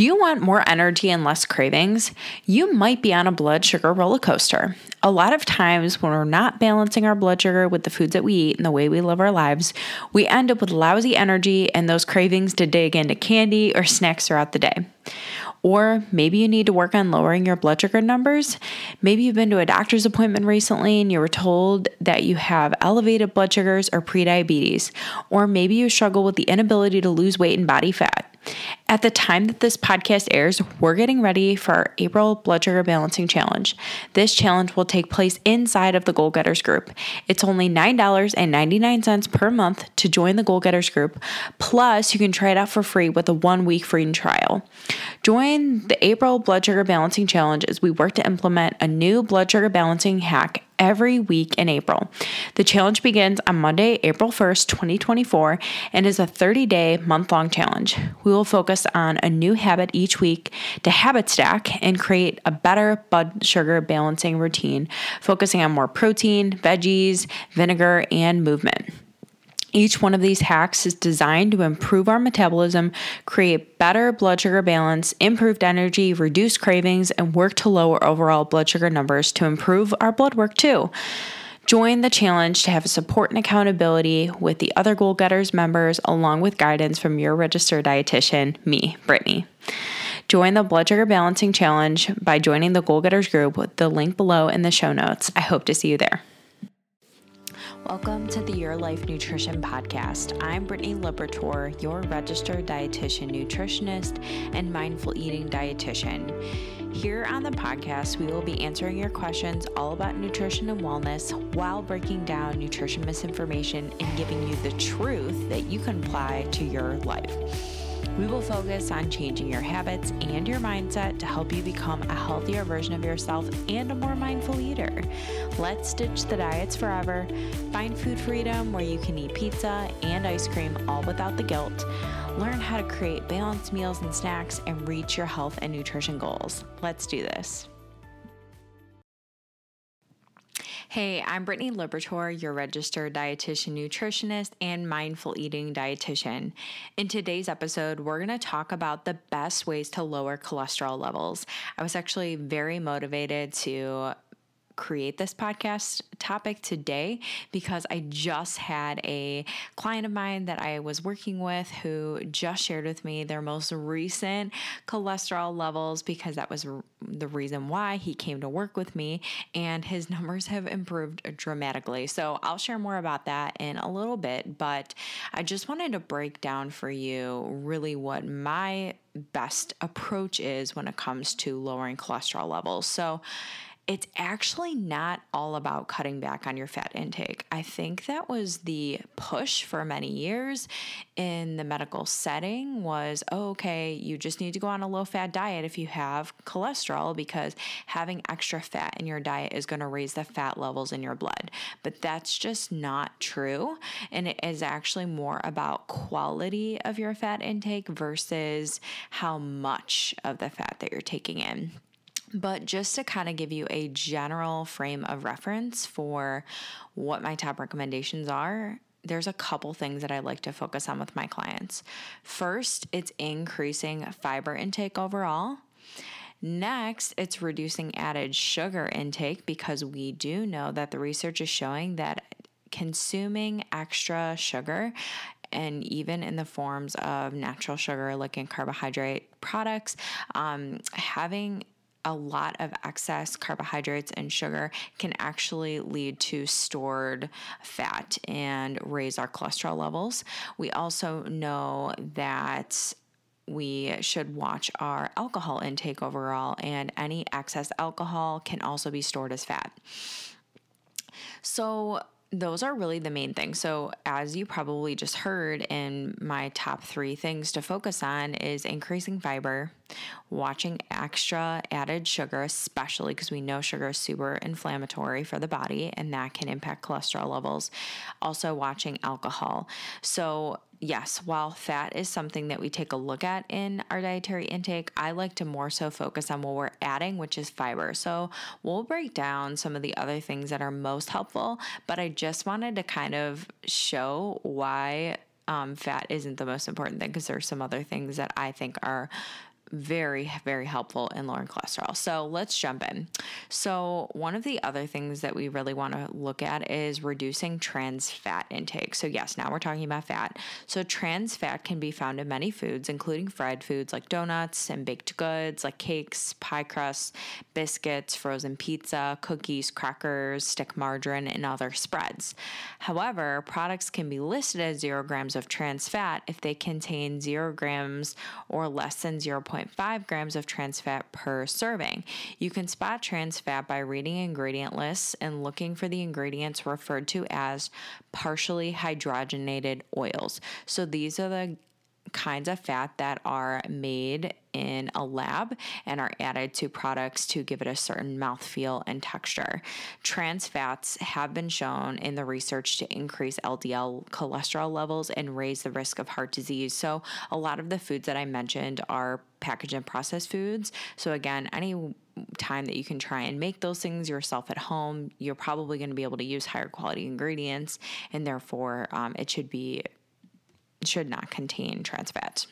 Do you want more energy and less cravings? You might be on a blood sugar roller coaster. A lot of times, when we're not balancing our blood sugar with the foods that we eat and the way we live our lives, we end up with lousy energy and those cravings to dig into candy or snacks throughout the day. Or maybe you need to work on lowering your blood sugar numbers. Maybe you've been to a doctor's appointment recently and you were told that you have elevated blood sugars or prediabetes. Or maybe you struggle with the inability to lose weight and body fat. At the time that this podcast airs, we're getting ready for our April Blood Sugar Balancing Challenge. This challenge will take place inside of the Goal Getters group. It's only $9.99 per month to join the Goal Getters group, plus, you can try it out for free with a one week free trial. Join the April Blood Sugar Balancing Challenge as we work to implement a new blood sugar balancing hack every week in April. The challenge begins on Monday, April 1st, 2024, and is a 30 day, month long challenge. We will focus on a new habit each week to habit stack and create a better blood sugar balancing routine, focusing on more protein, veggies, vinegar, and movement. Each one of these hacks is designed to improve our metabolism, create better blood sugar balance, improved energy, reduce cravings, and work to lower overall blood sugar numbers to improve our blood work too. Join the challenge to have support and accountability with the other Goal Getters members, along with guidance from your registered dietitian, me, Brittany. Join the Blood Sugar Balancing Challenge by joining the Goal Getters group with the link below in the show notes. I hope to see you there. Welcome to the Your Life Nutrition Podcast. I'm Brittany Libertor, your registered dietitian, nutritionist, and mindful eating dietitian. Here on the podcast, we will be answering your questions all about nutrition and wellness while breaking down nutrition misinformation and giving you the truth that you can apply to your life. We will focus on changing your habits and your mindset to help you become a healthier version of yourself and a more mindful eater. Let's ditch the diets forever, find food freedom where you can eat pizza and ice cream all without the guilt. Learn how to create balanced meals and snacks and reach your health and nutrition goals. Let's do this. Hey, I'm Brittany Libertor, your registered dietitian nutritionist and mindful eating dietitian. In today's episode, we're going to talk about the best ways to lower cholesterol levels. I was actually very motivated to create this podcast topic today because I just had a client of mine that I was working with who just shared with me their most recent cholesterol levels because that was the reason why he came to work with me and his numbers have improved dramatically. So I'll share more about that in a little bit, but I just wanted to break down for you really what my best approach is when it comes to lowering cholesterol levels. So it's actually not all about cutting back on your fat intake. I think that was the push for many years in the medical setting was oh, okay, you just need to go on a low fat diet if you have cholesterol because having extra fat in your diet is going to raise the fat levels in your blood. But that's just not true and it is actually more about quality of your fat intake versus how much of the fat that you're taking in. But just to kind of give you a general frame of reference for what my top recommendations are, there's a couple things that I like to focus on with my clients. First, it's increasing fiber intake overall. Next, it's reducing added sugar intake because we do know that the research is showing that consuming extra sugar and even in the forms of natural sugar, like in carbohydrate products, um, having a lot of excess carbohydrates and sugar can actually lead to stored fat and raise our cholesterol levels. We also know that we should watch our alcohol intake overall, and any excess alcohol can also be stored as fat. So, those are really the main things. So, as you probably just heard in my top three things to focus on, is increasing fiber, watching extra added sugar, especially because we know sugar is super inflammatory for the body and that can impact cholesterol levels. Also, watching alcohol. So, yes, while fat is something that we take a look at in our dietary intake, I like to more so focus on what we're adding, which is fiber. So we'll break down some of the other things that are most helpful, but I just wanted to kind of show why um, fat isn't the most important thing because there's some other things that I think are very, very helpful in lowering cholesterol. So let's jump in. So, one of the other things that we really want to look at is reducing trans fat intake. So, yes, now we're talking about fat. So, trans fat can be found in many foods, including fried foods like donuts and baked goods like cakes, pie crusts, biscuits, frozen pizza, cookies, crackers, stick margarine, and other spreads. However, products can be listed as zero grams of trans fat if they contain zero grams or less than 0.5 grams of trans fat per serving. You can spot trans fat by reading ingredient lists and looking for the ingredients referred to as partially hydrogenated oils. So these are the kinds of fat that are made in a lab and are added to products to give it a certain mouthfeel and texture. Trans fats have been shown in the research to increase LDL cholesterol levels and raise the risk of heart disease. So, a lot of the foods that I mentioned are packaged and processed foods. So, again, any time that you can try and make those things yourself at home, you're probably going to be able to use higher quality ingredients, and therefore um, it should be should not contain trans fats.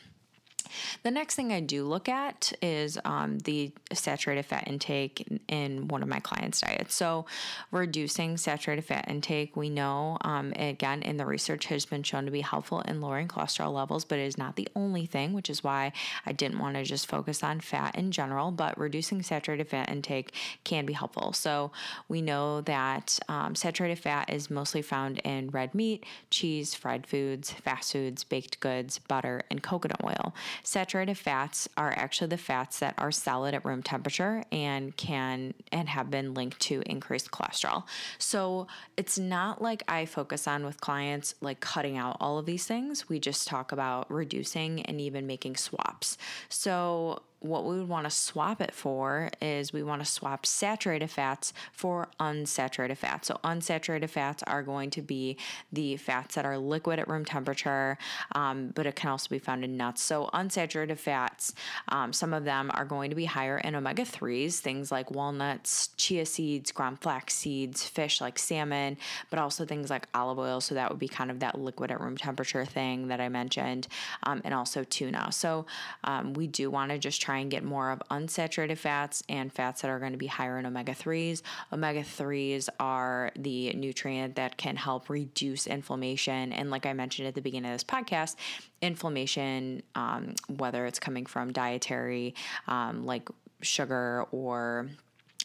The next thing I do look at is um, the saturated fat intake in one of my clients' diets. So, reducing saturated fat intake, we know, um, again, in the research has been shown to be helpful in lowering cholesterol levels, but it is not the only thing, which is why I didn't want to just focus on fat in general. But reducing saturated fat intake can be helpful. So, we know that um, saturated fat is mostly found in red meat, cheese, fried foods, fast foods, baked goods, butter, and coconut oil. Saturated fats are actually the fats that are solid at room temperature and can and have been linked to increased cholesterol. So it's not like I focus on with clients like cutting out all of these things. We just talk about reducing and even making swaps. So what we would want to swap it for is we want to swap saturated fats for unsaturated fats. So, unsaturated fats are going to be the fats that are liquid at room temperature, um, but it can also be found in nuts. So, unsaturated fats, um, some of them are going to be higher in omega 3s, things like walnuts, chia seeds, ground flax seeds, fish like salmon, but also things like olive oil. So, that would be kind of that liquid at room temperature thing that I mentioned, um, and also tuna. So, um, we do want to just try and get more of unsaturated fats and fats that are going to be higher in omega 3s. Omega 3s are the nutrient that can help reduce inflammation. And like I mentioned at the beginning of this podcast, inflammation, um, whether it's coming from dietary, um, like sugar or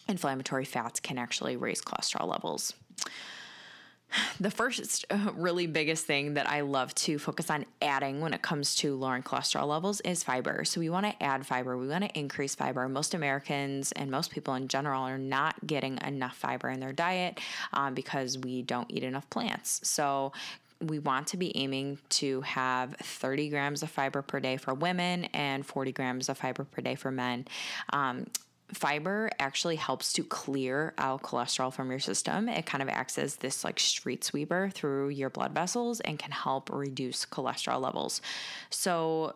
inflammatory fats, can actually raise cholesterol levels the first uh, really biggest thing that I love to focus on adding when it comes to lowering cholesterol levels is fiber. So we want to add fiber, we want to increase fiber. Most Americans and most people in general are not getting enough fiber in their diet um, because we don't eat enough plants. So we want to be aiming to have 30 grams of fiber per day for women and 40 grams of fiber per day for men. Um, fiber actually helps to clear out cholesterol from your system. It kind of acts as this like street sweeper through your blood vessels and can help reduce cholesterol levels. So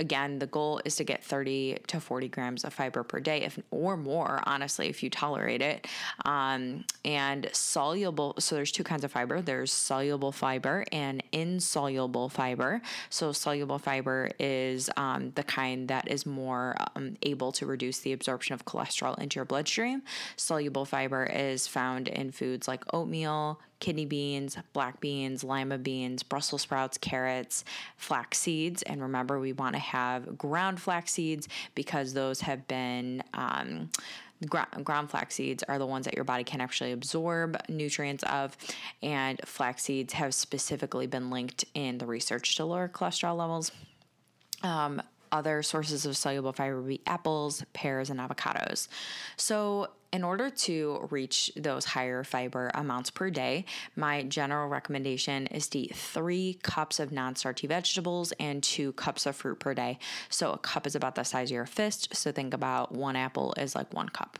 again, the goal is to get 30 to 40 grams of fiber per day, if or more, honestly, if you tolerate it. Um, and soluble, so there's two kinds of fiber. There's soluble fiber and insoluble fiber. So soluble fiber is um, the kind that is more um, able to reduce the absorption of cholesterol into your bloodstream. Soluble fiber is found in foods like oatmeal, kidney beans, black beans, lima beans, Brussels sprouts, carrots, flax seeds. And remember, we want to have ground flax seeds because those have been. Um, ground flax seeds are the ones that your body can actually absorb nutrients of, and flax seeds have specifically been linked in the research to lower cholesterol levels. Um, other sources of soluble fiber would be apples, pears, and avocados. So, in order to reach those higher fiber amounts per day, my general recommendation is to eat three cups of non starchy vegetables and two cups of fruit per day. So, a cup is about the size of your fist. So, think about one apple is like one cup.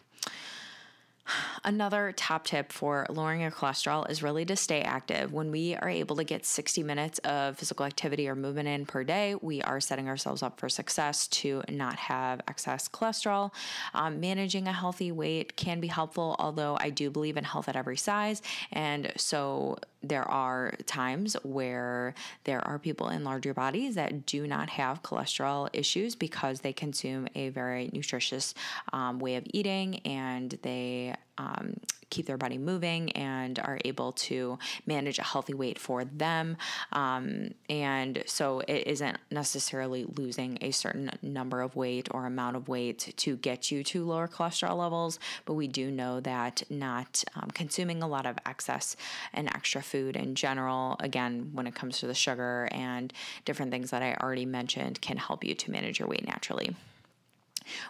Another top tip for lowering your cholesterol is really to stay active. When we are able to get 60 minutes of physical activity or movement in per day, we are setting ourselves up for success to not have excess cholesterol. Um, managing a healthy weight can be helpful, although I do believe in health at every size. And so there are times where there are people in larger bodies that do not have cholesterol issues because they consume a very nutritious um, way of eating and they um, keep their body moving and are able to manage a healthy weight for them. Um, and so it isn't necessarily losing a certain number of weight or amount of weight to get you to lower cholesterol levels, but we do know that not um, consuming a lot of excess and extra food in general, again, when it comes to the sugar and different things that I already mentioned, can help you to manage your weight naturally.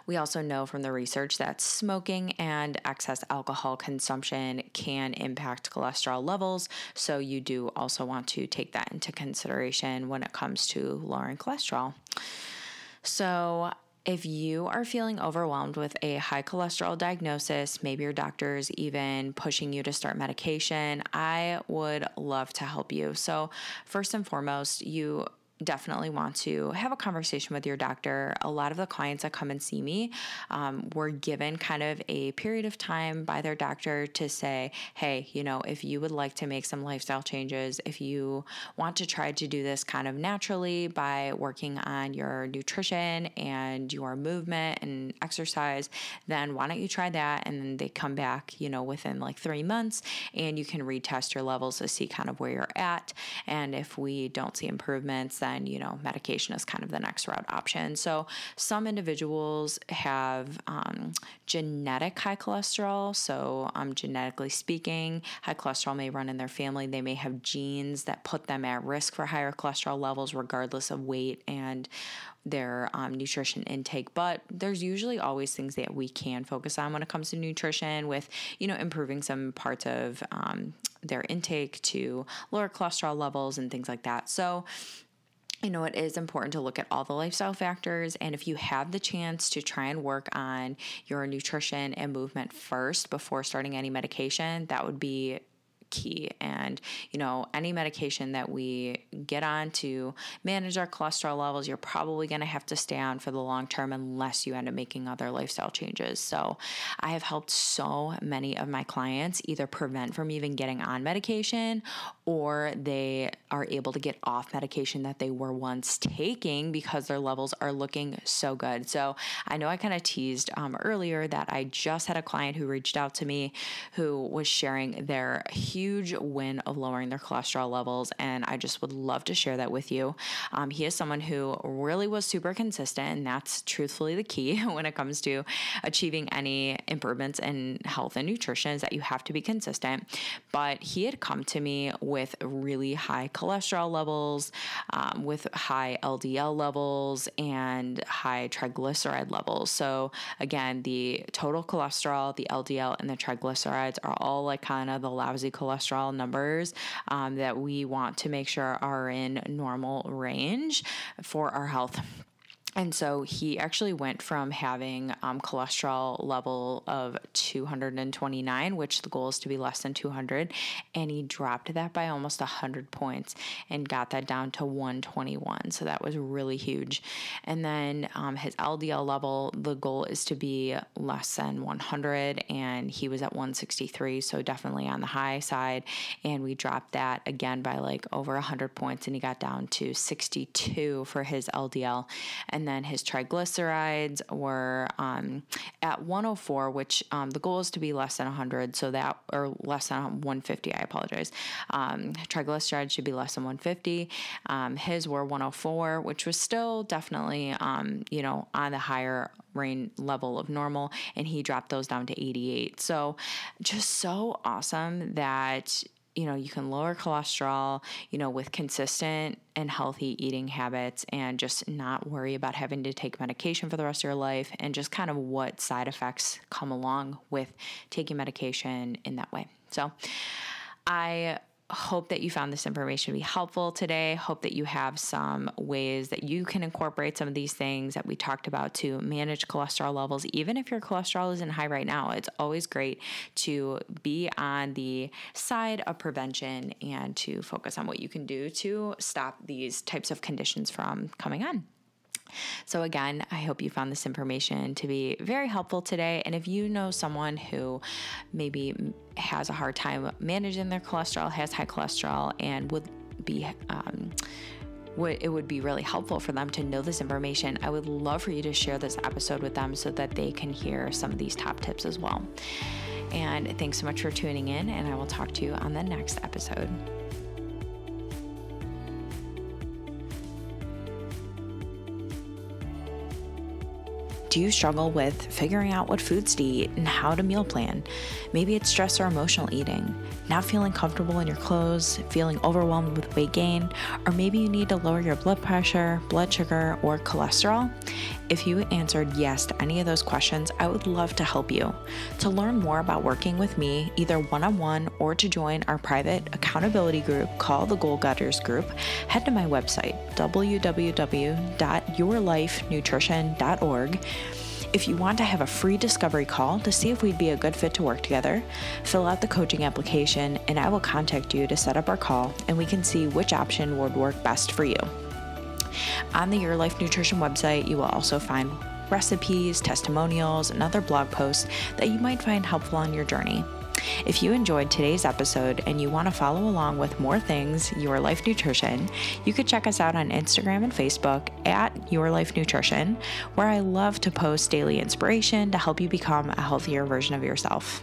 We also know from the research that smoking and excess alcohol consumption can impact cholesterol levels. So, you do also want to take that into consideration when it comes to lowering cholesterol. So, if you are feeling overwhelmed with a high cholesterol diagnosis, maybe your doctor is even pushing you to start medication, I would love to help you. So, first and foremost, you definitely want to have a conversation with your doctor. A lot of the clients that come and see me um, were given kind of a period of time by their doctor to say, hey, you know, if you would like to make some lifestyle changes, if you want to try to do this kind of naturally by working on your nutrition and your movement and exercise, then why don't you try that? And then they come back, you know, within like three months and you can retest your levels to see kind of where you're at. And if we don't see improvements, then, you know, medication is kind of the next route option. So some individuals have um, genetic high cholesterol. So, um, genetically speaking, high cholesterol may run in their family. They may have genes that put them at risk for higher cholesterol levels, regardless of weight and their um, nutrition intake. But there's usually always things that we can focus on when it comes to nutrition, with you know improving some parts of um, their intake to lower cholesterol levels and things like that. So you know, it is important to look at all the lifestyle factors. And if you have the chance to try and work on your nutrition and movement first before starting any medication, that would be key. And, you know, any medication that we get on to manage our cholesterol levels, you're probably going to have to stay on for the long term unless you end up making other lifestyle changes. So I have helped so many of my clients either prevent from even getting on medication or they are able to get off medication that they were once taking because their levels are looking so good. So I know I kind of teased um, earlier that I just had a client who reached out to me who was sharing their huge win of lowering their cholesterol levels, and I just would love to share that with you. Um, he is someone who really was super consistent, and that's truthfully the key when it comes to achieving any improvements in health and nutrition is that you have to be consistent. But he had come to me with really high cholesterol levels, um, with high LDL levels, and high triglyceride levels. So, again, the total cholesterol, the LDL, and the triglycerides are all like kind of the lousy cholesterol cholesterol numbers um, that we want to make sure are in normal range for our health. And so he actually went from having um, cholesterol level of 229, which the goal is to be less than 200, and he dropped that by almost 100 points and got that down to 121. So that was really huge. And then um, his LDL level, the goal is to be less than 100, and he was at 163, so definitely on the high side. And we dropped that again by like over 100 points, and he got down to 62 for his LDL. And and then his triglycerides were um, at 104, which um, the goal is to be less than 100, so that or less than 150. I apologize. Um, triglycerides should be less than 150. Um, his were 104, which was still definitely um, you know on the higher range level of normal, and he dropped those down to 88. So just so awesome that you know, you can lower cholesterol, you know, with consistent and healthy eating habits and just not worry about having to take medication for the rest of your life and just kind of what side effects come along with taking medication in that way. So, I hope that you found this information to be helpful today. Hope that you have some ways that you can incorporate some of these things that we talked about to manage cholesterol levels. Even if your cholesterol isn't high right now, it's always great to be on the side of prevention and to focus on what you can do to stop these types of conditions from coming on. So, again, I hope you found this information to be very helpful today. And if you know someone who maybe has a hard time managing their cholesterol, has high cholesterol, and would be, um, it would be really helpful for them to know this information. I would love for you to share this episode with them so that they can hear some of these top tips as well. And thanks so much for tuning in, and I will talk to you on the next episode. Do you struggle with figuring out what foods to eat and how to meal plan? Maybe it's stress or emotional eating, not feeling comfortable in your clothes, feeling overwhelmed with weight gain, or maybe you need to lower your blood pressure, blood sugar, or cholesterol. If you answered yes to any of those questions, I would love to help you. To learn more about working with me, either one on one or to join our private accountability group called the Goal Getters Group, head to my website, www.yourlifenutrition.org. If you want to have a free discovery call to see if we'd be a good fit to work together, fill out the coaching application and I will contact you to set up our call and we can see which option would work best for you. On the Your Life Nutrition website, you will also find recipes, testimonials, and other blog posts that you might find helpful on your journey. If you enjoyed today's episode and you want to follow along with more things Your Life Nutrition, you could check us out on Instagram and Facebook at Your Life Nutrition, where I love to post daily inspiration to help you become a healthier version of yourself.